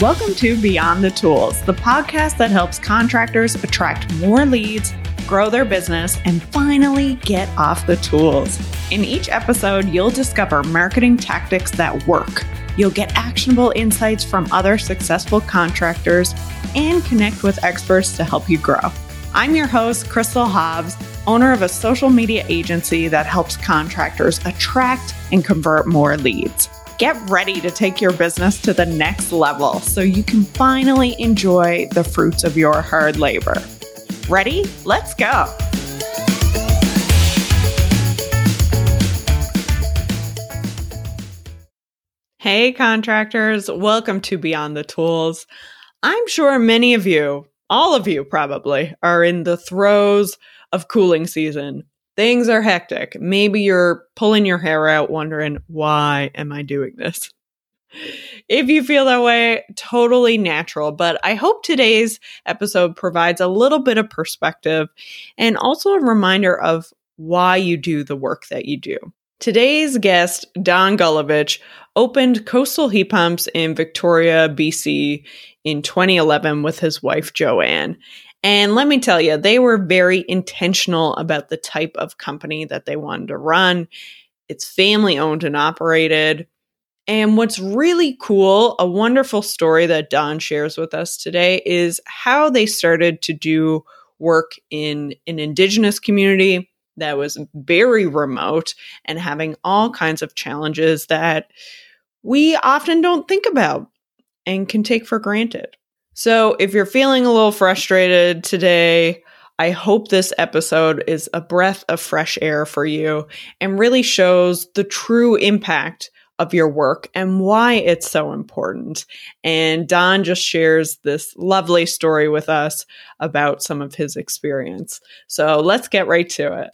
Welcome to Beyond the Tools, the podcast that helps contractors attract more leads, grow their business, and finally get off the tools. In each episode, you'll discover marketing tactics that work. You'll get actionable insights from other successful contractors and connect with experts to help you grow. I'm your host, Crystal Hobbs, owner of a social media agency that helps contractors attract and convert more leads. Get ready to take your business to the next level so you can finally enjoy the fruits of your hard labor. Ready? Let's go. Hey, contractors, welcome to Beyond the Tools. I'm sure many of you, all of you probably, are in the throes of cooling season. Things are hectic. Maybe you're pulling your hair out wondering, why am I doing this? If you feel that way, totally natural. But I hope today's episode provides a little bit of perspective and also a reminder of why you do the work that you do. Today's guest, Don Gulovich, opened Coastal Heat Pumps in Victoria, BC in 2011 with his wife, Joanne. And let me tell you, they were very intentional about the type of company that they wanted to run. It's family owned and operated. And what's really cool, a wonderful story that Don shares with us today is how they started to do work in an indigenous community that was very remote and having all kinds of challenges that we often don't think about and can take for granted. So, if you're feeling a little frustrated today, I hope this episode is a breath of fresh air for you and really shows the true impact of your work and why it's so important. And Don just shares this lovely story with us about some of his experience. So, let's get right to it.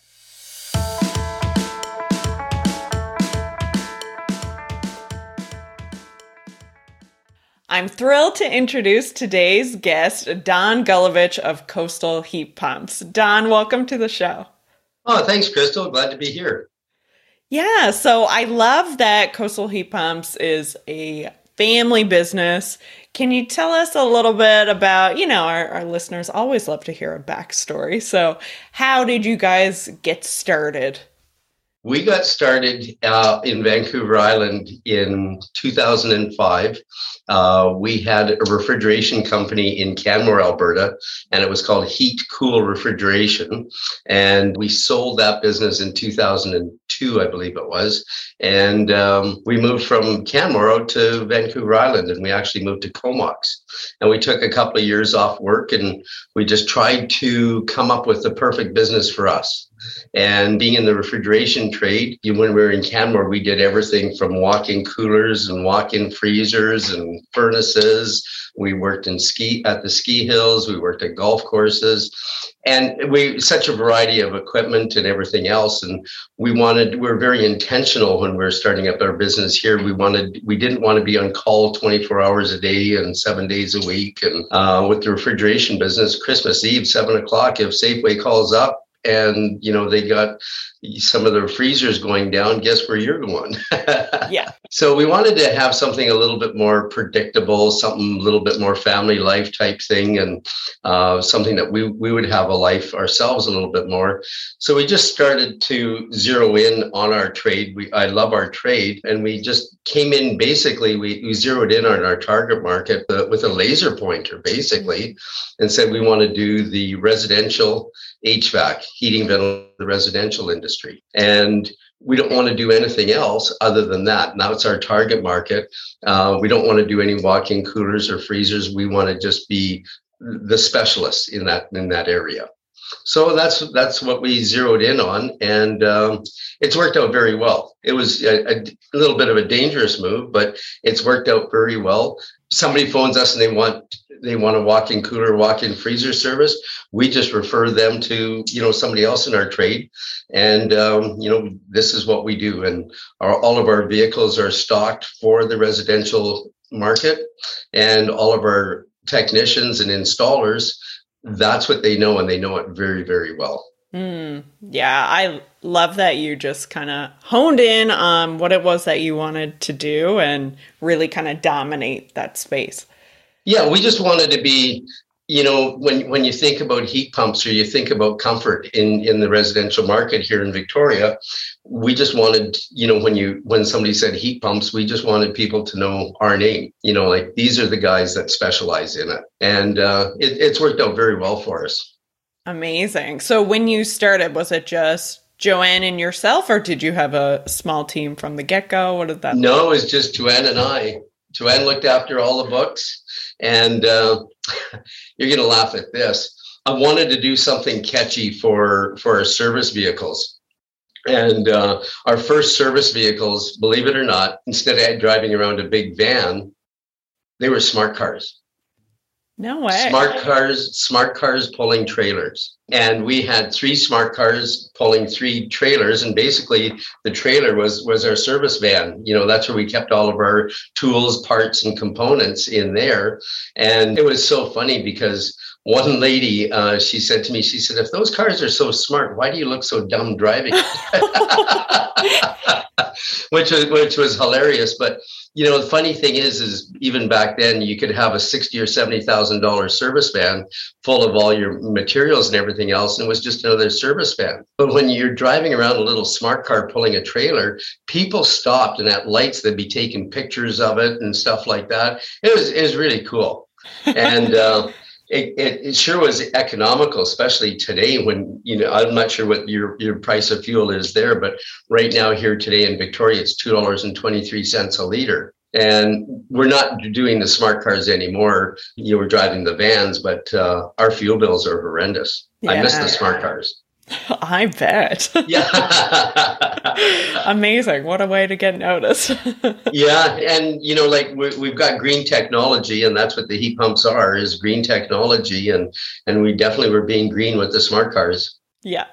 I'm thrilled to introduce today's guest, Don Gulovich of Coastal Heat Pumps. Don, welcome to the show. Oh, thanks, Crystal. Glad to be here. Yeah, so I love that Coastal Heat Pumps is a family business. Can you tell us a little bit about, you know, our, our listeners always love to hear a backstory. So, how did you guys get started? We got started uh, in Vancouver Island in 2005. Uh, we had a refrigeration company in Canmore, Alberta, and it was called Heat Cool Refrigeration. And we sold that business in 2002, I believe it was. And um, we moved from Canmore out to Vancouver Island, and we actually moved to Comox. And we took a couple of years off work, and we just tried to come up with the perfect business for us. And being in the refrigeration trade, when we were in Canmore, we did everything from walk-in coolers and walk-in freezers and furnaces. We worked in ski at the ski hills. We worked at golf courses, and we such a variety of equipment and everything else. And we wanted we were very intentional when we were starting up our business here. We wanted we didn't want to be on call 24 hours a day and seven days a week. And uh, with the refrigeration business, Christmas Eve, seven o'clock, if Safeway calls up, and you know they got some of their freezers going down. Guess where you're going? Yeah. So we wanted to have something a little bit more predictable something a little bit more family life type thing and uh, something that we, we would have a life ourselves a little bit more. So we just started to zero in on our trade. We i love our trade. And we just came in basically we, we zeroed in on our target market uh, with a laser pointer basically and said we want to do the residential hvac heating ventilation the residential industry. And we don't want to do anything else other than that. Now it's our target market. Uh, we don't want to do any walk-in coolers or freezers. We want to just be the specialists in that in that area. So that's that's what we zeroed in on, and um, it's worked out very well. It was a, a, little bit of a dangerous move, but it's worked out very well. Somebody phones us and they want they want a walk-in cooler, walk-in freezer service, we just refer them to you know somebody else in our trade, and um, you know this is what we do. And our, all of our vehicles are stocked for the residential market, and all of our technicians and installers, that's what they know, and they know it very very well. Mm, yeah, I love that you just kind of honed in on what it was that you wanted to do and really kind of dominate that space. Yeah, we just wanted to be you know when when you think about heat pumps or you think about comfort in in the residential market here in Victoria we just wanted you know when you when somebody said heat pumps we just wanted people to know our name you know like these are the guys that specialize in it and uh, it, it's worked out very well for us amazing so when you started was it just Joanne and yourself, or did you have a small team from the get go? What did that? No, it was just Joanne and I. Joanne looked after all the books, and uh, you're going to laugh at this. I wanted to do something catchy for for our service vehicles. And uh, our first service vehicles, believe it or not, instead of driving around a big van, they were smart cars. No way. Smart cars, smart cars pulling trailers. And we had three smart cars pulling three trailers. And basically the trailer was was our service van. You know, that's where we kept all of our tools, parts, and components in there. And it was so funny because one lady, uh, she said to me, she said, if those cars are so smart, why do you look so dumb driving? which was which was hilarious. But you know, the funny thing is, is even back then you could have a sixty or seventy thousand dollar service van full of all your materials and everything else, and it was just another service van. But when you're driving around a little smart car pulling a trailer, people stopped and at lights they'd be taking pictures of it and stuff like that. It was it was really cool, and. Uh, it, it, it, sure was economical, especially today when, you know, I'm not sure what your, your price of fuel is there, but right now here today in Victoria, it's $2.23 a liter. And we're not doing the smart cars anymore. You know, we're driving the vans, but uh, our fuel bills are horrendous. Yeah. I miss the smart cars. I bet. Yeah. Amazing. What a way to get noticed. yeah. And, you know, like we, we've got green technology, and that's what the heat pumps are is green technology. And, and we definitely were being green with the smart cars. Yeah.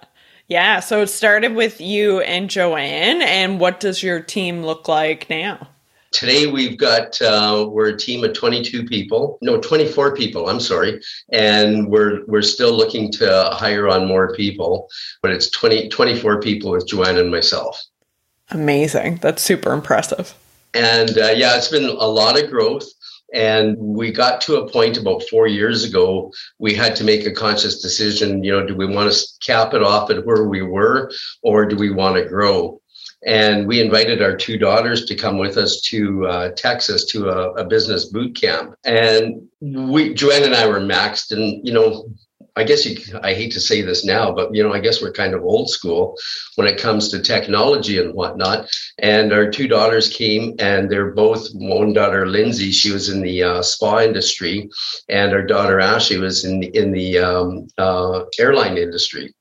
Yeah. So it started with you and Joanne. And what does your team look like now? Today we've got uh, we're a team of 22 people, no 24 people. I'm sorry, and we're we're still looking to hire on more people, but it's 20 24 people with Joanne and myself. Amazing! That's super impressive. And uh, yeah, it's been a lot of growth. And we got to a point about four years ago, we had to make a conscious decision. You know, do we want to cap it off at where we were, or do we want to grow? And we invited our two daughters to come with us to uh, Texas to a, a, business boot camp. And we, Joanne and I, were maxed, and you know, I guess you, I hate to say this now, but you know, I guess we're kind of old school when it comes to technology and whatnot. And our two daughters came, and they're both one daughter, Lindsay, she was in the uh, spa industry, and our daughter Ashley was in the, in the um, uh, airline industry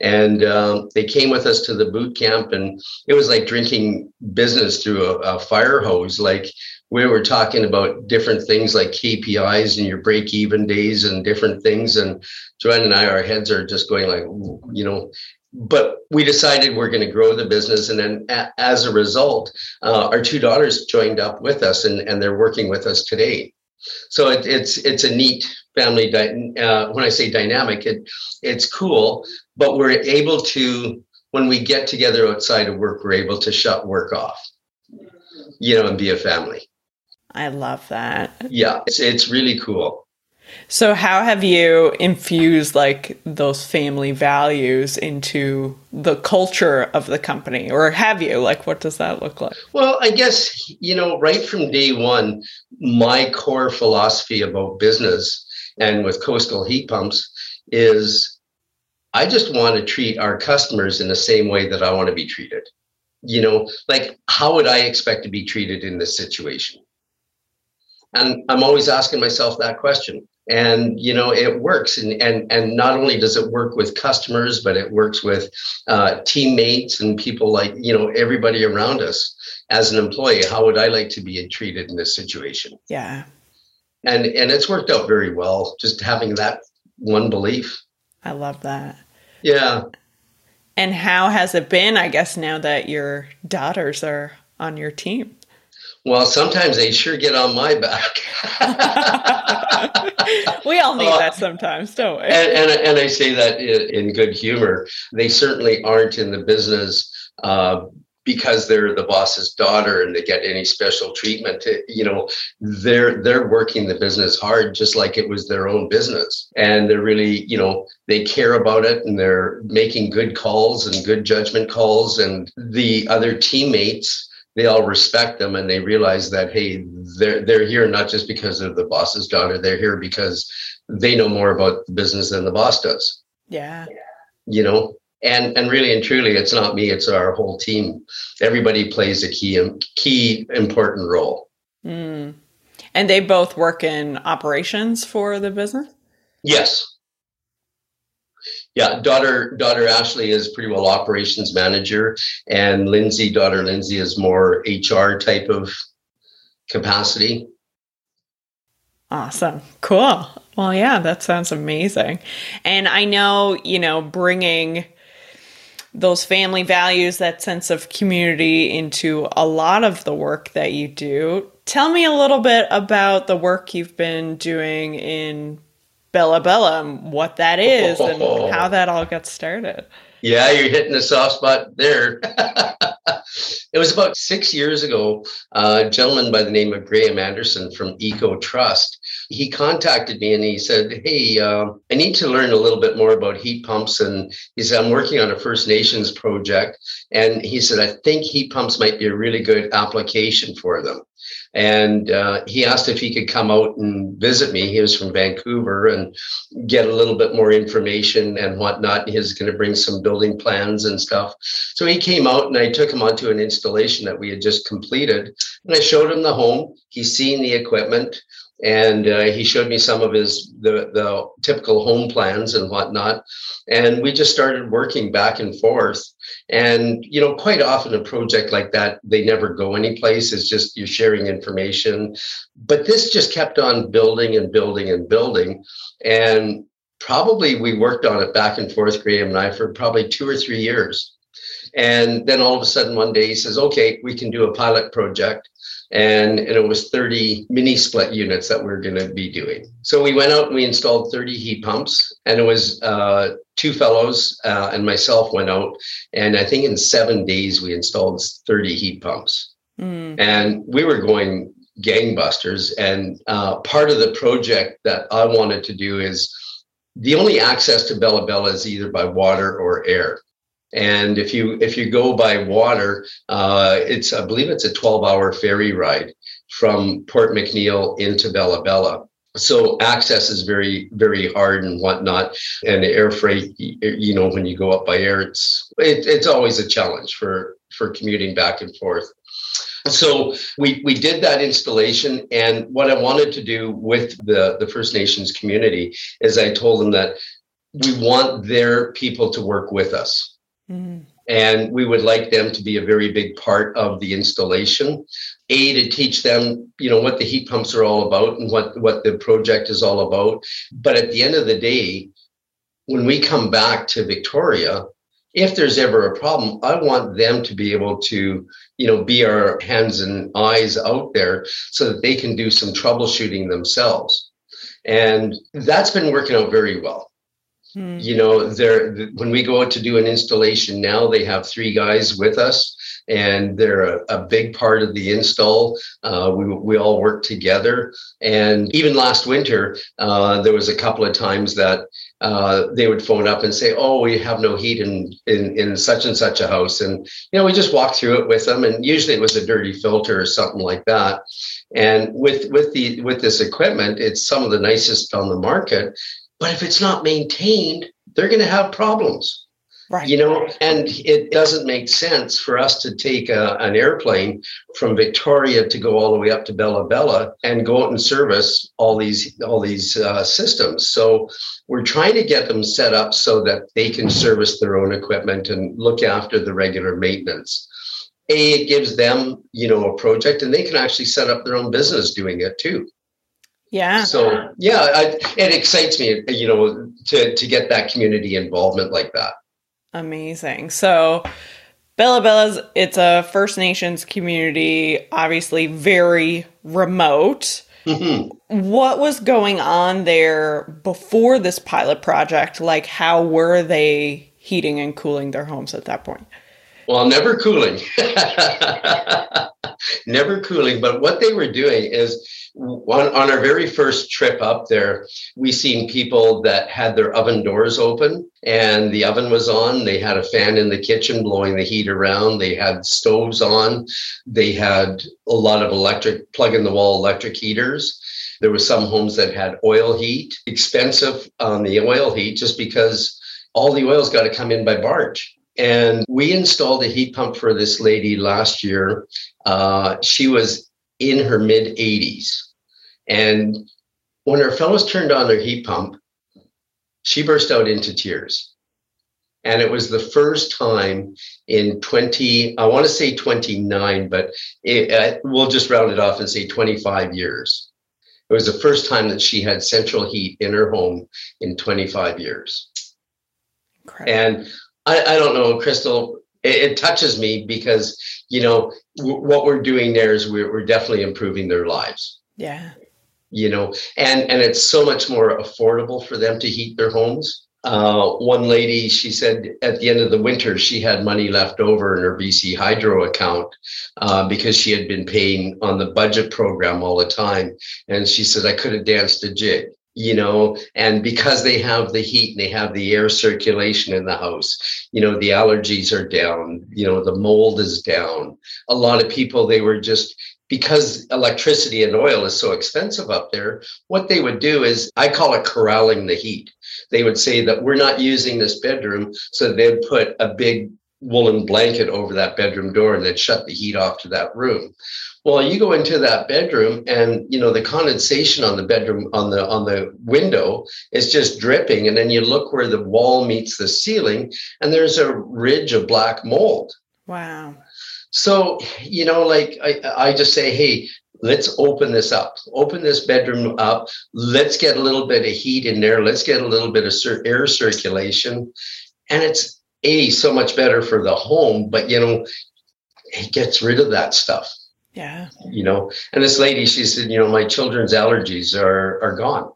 and um, they came with us to the boot camp and it was like drinking business through a, a, fire hose. Like we were talking about different things like kpis and your break even days and different things and joanne and i our heads are just going like you know. But we decided we're going to grow the business and then a- as a result uh, our two daughters joined up with us and, and they're working with us today so it, it's it's a neat family. Di- uh, when I say dynamic, it it's cool, but we're able to when we get together outside of work, we're able to shut work off, you know, and be a family. I love that. Yeah, it's it's really cool. So, how have you infused like those family values into the culture of the company, or have you? Like, what does that look like? Well, I guess, you know, right from day one, my core philosophy about business and with coastal heat pumps is I just want to treat our customers in the same way that I want to be treated. You know, like, how would I expect to be treated in this situation? And I'm always asking myself that question and you know it works. And and and not only does it work with customers but it works with uh, teammates and people like you know everybody around us as an employee. How would i like to be treated in this situation? Yeah. And and it's worked out very well just having that one belief. I love that. Yeah. And how has it been i guess now that your daughters are on your team well, sometimes they sure get on my back. we all need uh, that sometimes, don't we? And, and, and I say that in, in, good humor. They certainly aren't in the business uh, because they're the boss's daughter and they get any special treatment you know they're they're working the business hard just like it was their own business and they're really you know they care about it and they're making good calls and good judgment calls and the other teammates they all respect them and they realize that hey they're they're here not just because of the boss's daughter they're here because they know more about the business than the boss does. Yeah. You know and and really and truly it's not me it's our whole team. Everybody plays a key key important role. Mm. and they both work in operations for the business? Yes yeah daughter daughter ashley is pretty well operations manager and lindsay daughter lindsay is more hr type of capacity. Awesome. Cool. Well yeah that sounds amazing. And i know you know bringing those family values, that sense of community into a lot of the work that you do. Tell me a little bit about the work you've been doing in Bella Bella and what that is and how that all got started. Yeah, you're hitting a soft spot there. it was about six years ago. a gentleman by the name of Graham Anderson from Ecotrust. He contacted me and he said, "Hey, uh, I need to learn a little bit more about heat pumps." And he said, "I'm working on a First Nations project." And he said, "I think heat pumps might be a really good application for them." And uh, he asked if he could come out and visit me. He was from Vancouver and get a little bit more information and whatnot. He was going to bring some building plans and stuff. So he came out and I took him onto an installation that we had just completed. And I showed him the home. He's seen the equipment and uh, he showed me some of his the, the typical home plans and whatnot. And we just started working back and forth. And you know quite often a project like that they never go anyplace. It's just you're sharing information. But this just kept on building and building and building. And probably we worked on it back and forth graham and i for probably two or three years and then all of a sudden one day he says okay we can do a pilot project and, and it was 30 mini split units that we are going to be doing. So we went out and we installed 30 heat pumps, and it was uh, two fellows uh, and myself went out, and I think in seven days we installed 30 heat pumps, mm. and we were going gangbusters. And uh, part of the project that I wanted to do is the only access to Bella Bella is either by water or air. And if you if you go by water, uh, it's I believe it's a 12 hour ferry ride from Port McNeill into Bella Bella. So access is very very hard and whatnot. And air freight, you know, when you go up by air, it's it, it's always a challenge for for commuting back and forth. So we we did that installation, and what I wanted to do with the the First Nations community is I told them that we want their people to work with us And we would like them to be a very big part of the installation. A to teach them, you know, what the heat pumps are all about and what what the project is all about. But at the end of the day, when we come back to Victoria, if there's ever a problem, I want them to be able to, you know, be our hands and eyes out there so that they can do some troubleshooting themselves. And that's been working out very well. Hmm. You know, there when we go out to do an installation now, they have three guys with us, and they're a, a big part of the install. Uh, we we all work together, and even last winter, uh, there was a couple of times that uh, they would phone up and say, "Oh, we have no heat in, in in such and such a house," and you know we just walk through it with them, and usually it was a dirty filter or something like that. And with with the with this equipment, it's some of the nicest on the market, but if it's not maintained, they're going to have problems. Right. You know, and it doesn't make sense for us to take a, an airplane from Victoria to go all the way up to Bella Bella and go out and service all these all these uh, systems. So we're trying to get them set up so that they can service their own equipment and look after the regular maintenance. A, it gives them, you know, a project, and they can actually set up their own business doing it too. Yeah. So yeah, I, it excites me, you know, to to get that community involvement like that. Amazing. So Bella Bella's it's a First Nations community, obviously very remote. Mm-hmm. What was going on there before this pilot project? Like, how were they heating and cooling their homes at that point? Well, never cooling. never cooling. But what they were doing is on, on our very first trip up there, we seen people that had their oven doors open and the oven was on. They had a fan in the kitchen blowing the heat around. They had stoves on. They had a lot of electric plug in the wall electric heaters. There were some homes that had oil heat, expensive on the oil heat, just because all the oil's got to come in by barge. And we installed a heat pump for this lady last year. Uh, she was in her mid 80s. And when her fellows turned on their heat pump, she burst out into tears. And it was the first time in 20, I want to say 29, but it, uh, we'll just round it off and say 25 years. It was the first time that she had central heat in her home in 25 years. Incredible. And I, I don't know, Crystal. It, it, touches me because you know w- what we're doing there is we're, we're definitely improving their lives. Yeah. You know, and and it's so much more affordable for them to heat their homes. Uh, one lady, she said at the end of the winter, she had money left over in her BC Hydro account uh, because she had been paying on the budget program all the time. And she said, I could have danced a jig you know and because they have the heat and they have the air circulation in the house you know the allergies are down you know the mold is down. A lot of people they were just because electricity and oil is so expensive up there what they would do is i call it corralling the heat. They would say that we're not using this bedroom so they'd put a big woolen blanket over that bedroom door and they'd shut the heat off to that room well, you go into that bedroom and you know the condensation on the bedroom on the on the window is just dripping and then you look where the wall meets the ceiling and there's a ridge of black mold. Wow. So, you know like I I just say, "Hey, let's open this up. Open this bedroom up. Let's get a little bit of heat in there. Let's get a little bit of air circulation." And it's a so much better for the home, but you know, it gets rid of that stuff. Yeah. You know, and this lady, she said, you know, my children's allergies are are gone.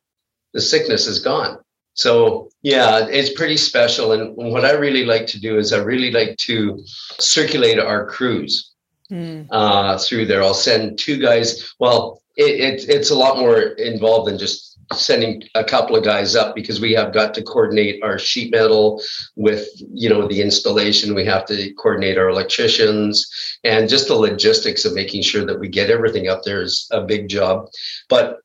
The sickness is gone. So yeah, it's pretty special. And what I really like to do is I really like to circulate our crews mm. uh, through there. I'll send two guys. Well, it, it, it's a lot more involved than just sending a couple of guys up because we have got to coordinate our sheet metal with you know the installation. We have to coordinate our electricians. And just the logistics of making sure that we get everything up there is a big job. But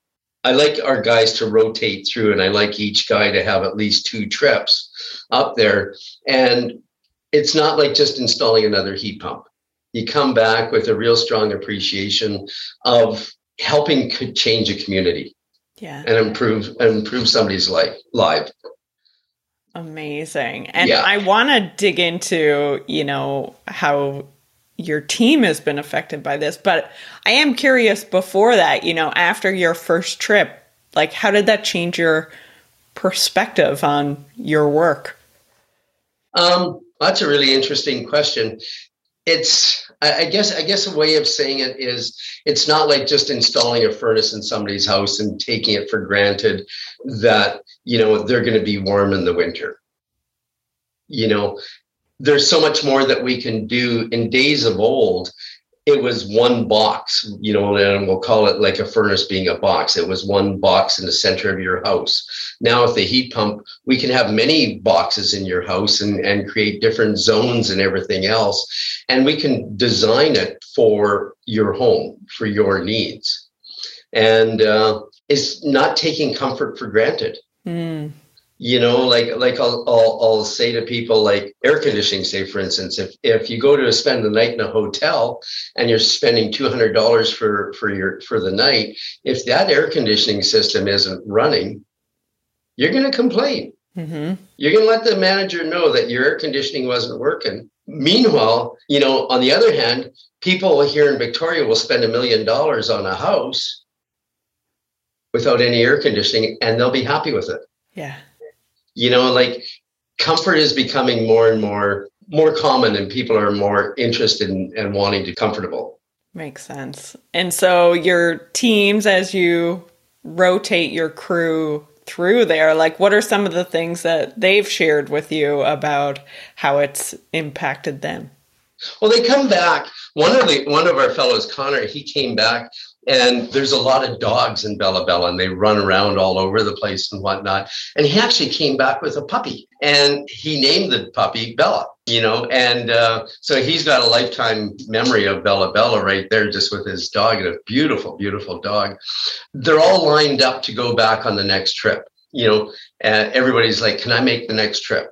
i like our guys to rotate through and i like each guy to have at least two trips up there. And it's not like just installing another heat pump. You come back with a real strong appreciation of helping change a community yeah. and improve improve somebody's life life. Amazing. And yeah. i want to dig into you know how your team has been affected by this but i am curious before that you know after your first trip like how did that change your perspective on your work? Um that's a really interesting question. It's I guess I guess a way of saying it is it's not like just installing a furnace in somebody's house and taking it for granted that you know they're going to be warm in the winter. You know, there's so much more that we can do in days of old it was one box, you know, and we'll call it like a furnace being a box. It was one box in the center of your house. Now, with the heat pump, we can have many boxes in your house and, and create different zones and everything else. And we can design it for your home, for your needs. And uh, it's not taking comfort for granted. Mm you know like like I'll, I'll, I'll say to people like air conditioning say for instance if if you go to spend the night in a hotel and you're spending $200 for for your for the night if that air conditioning system isn't running you're going to complain. Mm-hmm. you're going to let the manager know that your air conditioning wasn't working. Meanwhile you know on the other hand people here in victoria will spend a million dollars on a house without any air conditioning and they'll be happy with it. Yeah you know like comfort is becoming more and more more common and people are more interested in and wanting to comfortable. Makes sense. And so your teams as you rotate your crew through there like what are some of the things that they've shared with you about how it's impacted them? Well, they come back. One of the one of our fellows, Connor, he came back and there's a lot of dogs in Bella Bella and they run around all over the place and whatnot. And he actually came back with a puppy and he named the puppy Bella, you know, and uh, so he's got a lifetime memory of Bella Bella right there, just with his dog and a beautiful, beautiful dog. They're all lined up to go back on the next trip, you know, and everybody's like, can I make the next trip?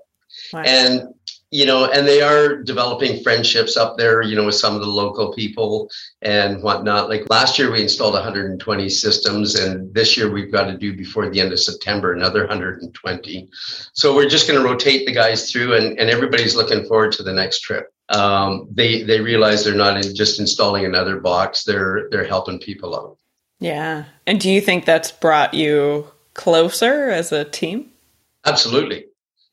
Nice. And you know, and they are developing friendships up there, you know, with some of the local people and whatnot. Like last year, we installed 120 systems, and this year we've got to do before the end of September another 120. So we're just going to rotate the guys through, and, and everybody's looking forward to the next trip. Um, they they realize they're not in just installing another box; they're they're helping people out. Yeah, and do you think that's brought you closer as a team? Absolutely.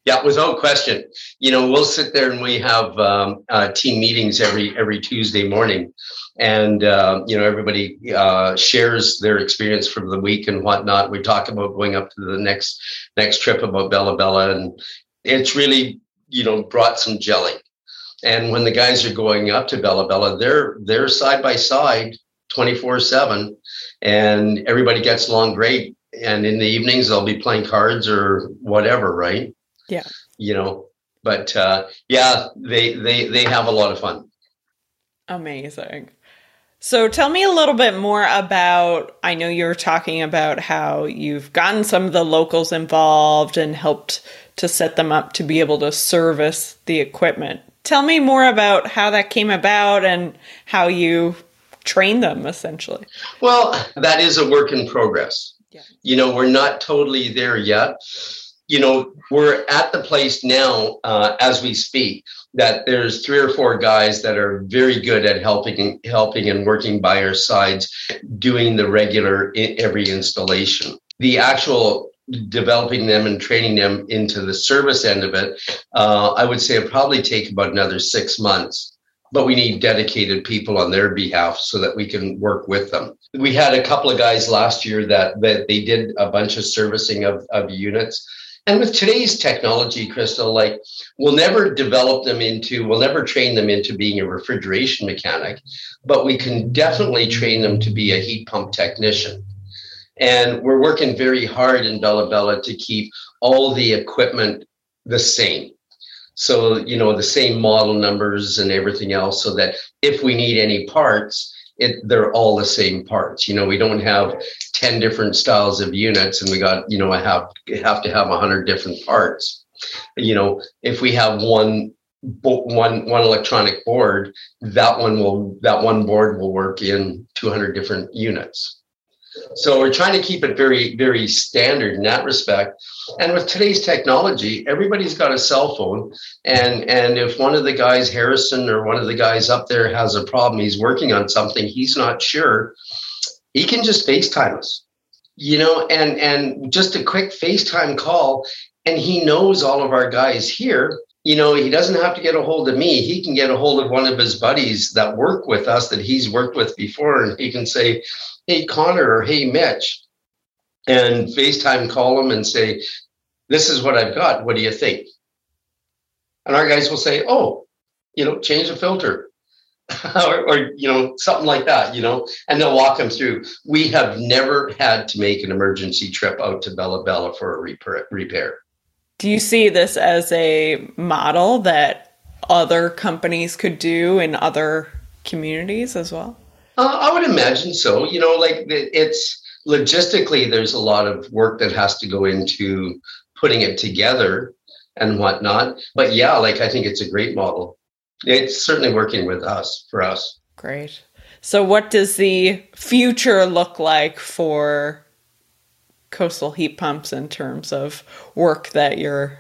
Yeah, without question. You know, we'll sit there and we have um, uh, team meetings every every Tuesday morning, and uh, you know everybody uh, shares their experience from the week and whatnot. We talk about going up to the next next trip about Bella Bella, and it's really you know brought some jelly. And when the guys are going up to Bella Bella, they're they're side by side, twenty four seven, and everybody gets along great. And in the evenings, they'll be playing cards or whatever, right? Yeah. You know, but uh, yeah, they they they have a lot of fun. Amazing. So tell me a little bit more about I know you were talking about how you've gotten some of the locals involved and helped to set them up to be able to service the equipment. Tell me more about how that came about and how you train them essentially. Well, that is a work in progress. Yeah. You know, we're not totally there yet you know, we're at the place now uh, as we speak that there's three or four guys that are very good at helping, helping and working by our sides, doing the regular every installation. The actual developing them and training them into the service end of it, uh, I would say it probably take about another six months. But we need dedicated people on their behalf so that we can work with them. We had a couple of guys last year that that they did a bunch of servicing of, of units and with today's technology, Crystal, like we'll never develop them into, we'll never train them into being a refrigeration mechanic, but we can definitely train them to be a heat pump technician. And we're working very hard in Bella Bella to keep all the equipment the same. So, you know, the same model numbers and everything else, so that if we need any parts, it they're all the same parts. You know, we don't have 10 different styles of units and we got, you know, I have have to have 100 different parts. You know, if we have one one one electronic board, that one will that one board will work in 200 different units. So we're trying to keep it very, very standard in that respect. And with today's technology, everybody's got a cell phone. And, and if one of the guys, Harrison, or one of the guys up there has a problem, he's working on something, he's not sure, he can just FaceTime us. You know, and and just a quick FaceTime call, and he knows all of our guys here you know, he doesn't have to get a hold of me. He can get a hold of one of his buddies that work with us that he's worked with before, and he can say, hey, Connor, or hey, Mitch, and FaceTime call them and say, this is what I've got. What do you think? And our guys will say, oh, you know, change the filter. or, or, you know something like that you know and they'll walk them through we have never had to make an emergency trip out to bella bella for a repair. Do you see this as a model that other companies could do in other communities as well uh, I would imagine so. You know, like it's logistically, there's a lot of work that has to go into putting it together and whatnot. But yeah, like I think it's a great model. It's certainly working with us for us. Great. So, what does the future look like for coastal heat pumps in terms of work that you're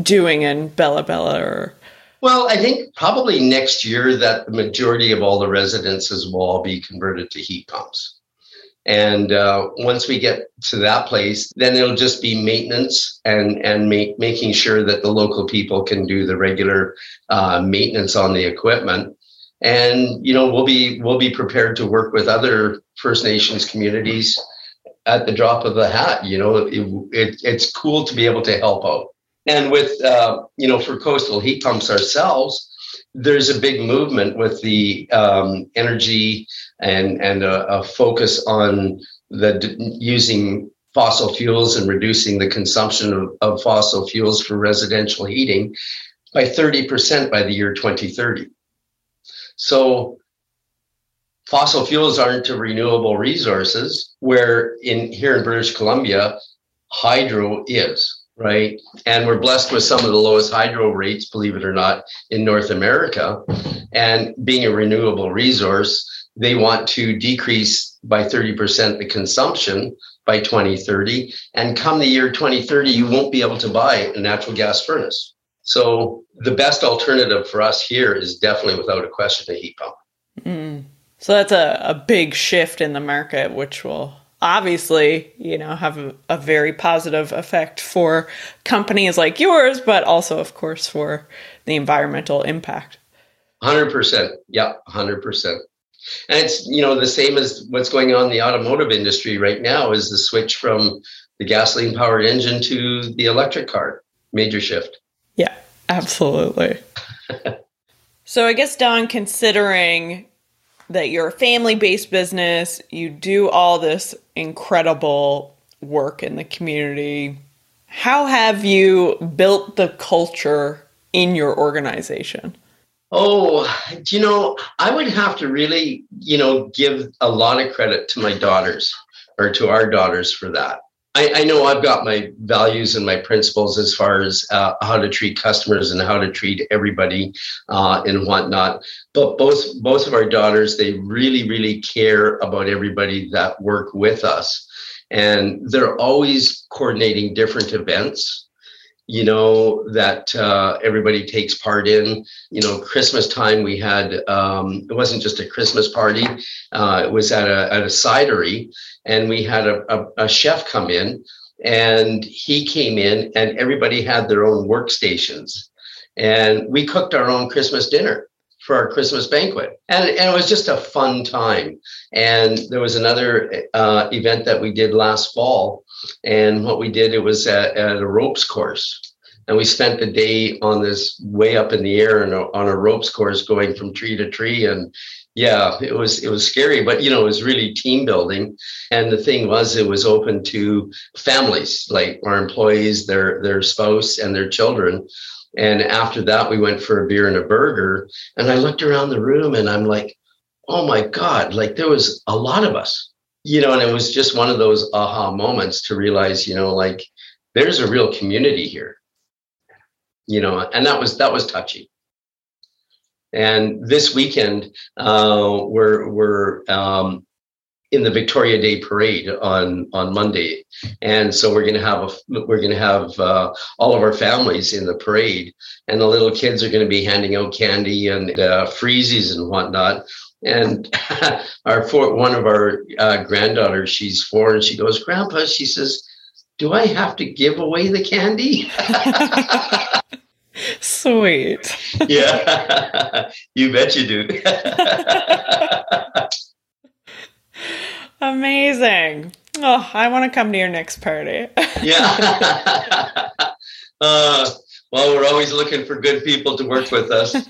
doing in Bella Bella or well, I think probably next year that the majority of all the residences will all be converted to heat pumps. And uh, once we get to that place, then it'll just be maintenance and and make, making sure that the local people can do the regular uh, maintenance on the equipment. And you know we'll be we'll be prepared to work with other First Nations communities at the drop of the hat. You know it, it, it's cool to be able to help out. And with, uh, you know, for coastal heat pumps ourselves, there's a big movement with the um, energy and and a, a focus on the using fossil fuels and reducing the consumption of, of fossil fuels for residential heating by 30% by the year 2030. So fossil fuels aren't a renewable resources where in here in British Columbia hydro is, right? And we're blessed with some of the lowest hydro rates, believe it or not, in North America. And being a renewable resource, they want to decrease by 30% the consumption by 2030. And come the year 2030, you won't be able to buy a natural gas furnace. So the best alternative for us here is definitely without a question a heat pump. Mm. So that's a, a big shift in the market, which will obviously, you know, have a, a, very positive effect for companies like yours, but also, of course, for the environmental impact. 100%. Yeah, 100%. And it's, you know, the same as what's going on in the automotive industry right now is the switch from the gasoline powered engine to the electric car. Major shift. Yeah, absolutely. so I guess, Don, considering that you're a family based business, you do all this incredible work in the community. How have you built the culture in your organization? Oh, you know, I would have to really, you know, give a lot of credit to my daughters or to our daughters for that. I, I know I've got my values and my principles as far as uh, how to treat customers and how to treat everybody uh, and whatnot. But both both of our daughters, they really, really care about everybody that work with us, and they're always coordinating different events you know, that uh, everybody takes part in. You know, Christmas time we had um, it wasn't just a Christmas party; uh, it was at a at a cidery, and we had a, a, a chef come in, and he came in, and everybody had their own workstations, and we cooked our own Christmas dinner for our Christmas banquet. And, and it was just a fun time. And there was another uh, event that we did last fall and what we did, it was at, at a ropes course. And we spent the day on this way up in the air and uh, on a ropes course going from tree to tree. And yeah, it was it was scary, but you know, it was really team building. And the thing was it was open to families, like our employees, their their spouse and their children. And after that, we went for a beer and a burger. And I looked around the room and I'm like, oh my God, like there was a lot of us you know, and it was just one of those aha moments to realize, you know, like there's a real community here, you know, and that was that was touchy. And this weekend, uh, we're we're um, in the Victoria Day Parade on on Monday, and so we're gonna have a we're gonna have uh, all of our families in the parade, and the little kids are gonna be handing out candy and uh, freezies and whatnot. And our four, one of our uh, granddaughters, she's four, and she goes, Grandpa, she says, Do I have to give away the candy? Sweet. yeah, you bet you do. Amazing. Oh, I want to come to your next party. yeah. Uh, well, we're always looking for good people to work with us.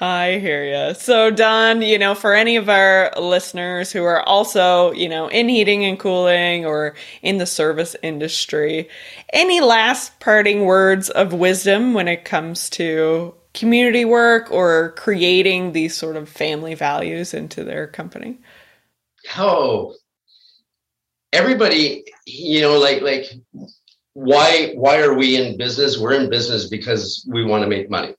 I hear you. So, Don, you know, for any of our listeners who are also, you know, in heating and cooling or in the service industry, any last parting words of wisdom when it comes to community work or creating these sort of family values into their company? Oh, everybody, you know, like, like, why why are we in business? We're in business because we want to make money.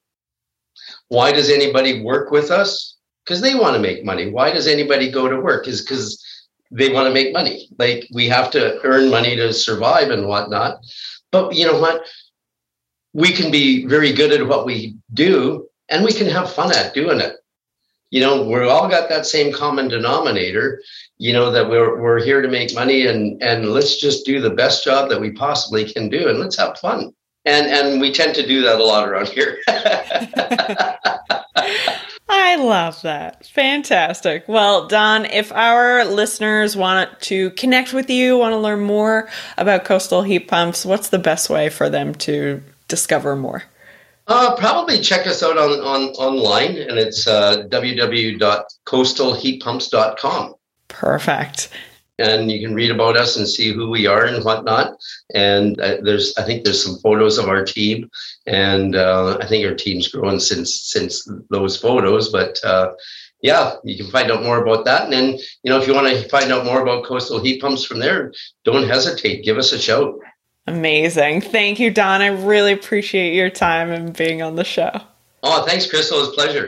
Why does anybody work with us? Because they want to make money. Why does anybody go to work? Is because they want to make money. Like we have to earn money to survive and whatnot. But you know what? We can be very good at what we do and we can have fun at doing it you know we're all got that same common denominator you know that we're we're here to make money and and let's just do the best job that we possibly can do and let's have fun and and we tend to do that a lot around here I love that. Fantastic. Well, Don, if our listeners want to connect with you, want to learn more about coastal heat pumps, what's the best way for them to discover more? Uh, probably check us out on, on online, and it's uh, www.coastalheatpumps.com. Perfect. And you can read about us and see who we are and whatnot. And uh, there's, I think, there's some photos of our team, and uh, I think our team's grown since since those photos. But uh, yeah, you can find out more about that. And then, you know, if you want to find out more about coastal heat pumps from there, don't hesitate. Give us a shout. Amazing. Thank you, Don. I really appreciate your time and being on the show. Oh, thanks, Crystal. It's a pleasure.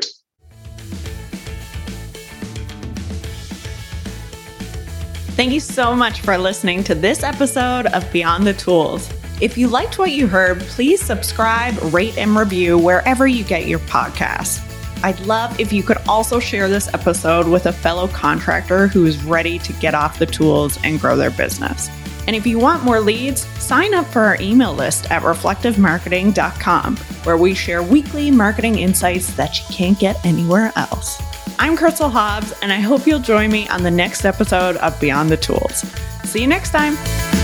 Thank you so much for listening to this episode of Beyond the Tools. If you liked what you heard, please subscribe, rate, and review wherever you get your podcasts. I'd love if you could also share this episode with a fellow contractor who is ready to get off the tools and grow their business. And if you want more leads, sign up for our email list at reflectivemarketing.com, where we share weekly marketing insights that you can't get anywhere else. I'm Crystal Hobbs, and I hope you'll join me on the next episode of Beyond the Tools. See you next time.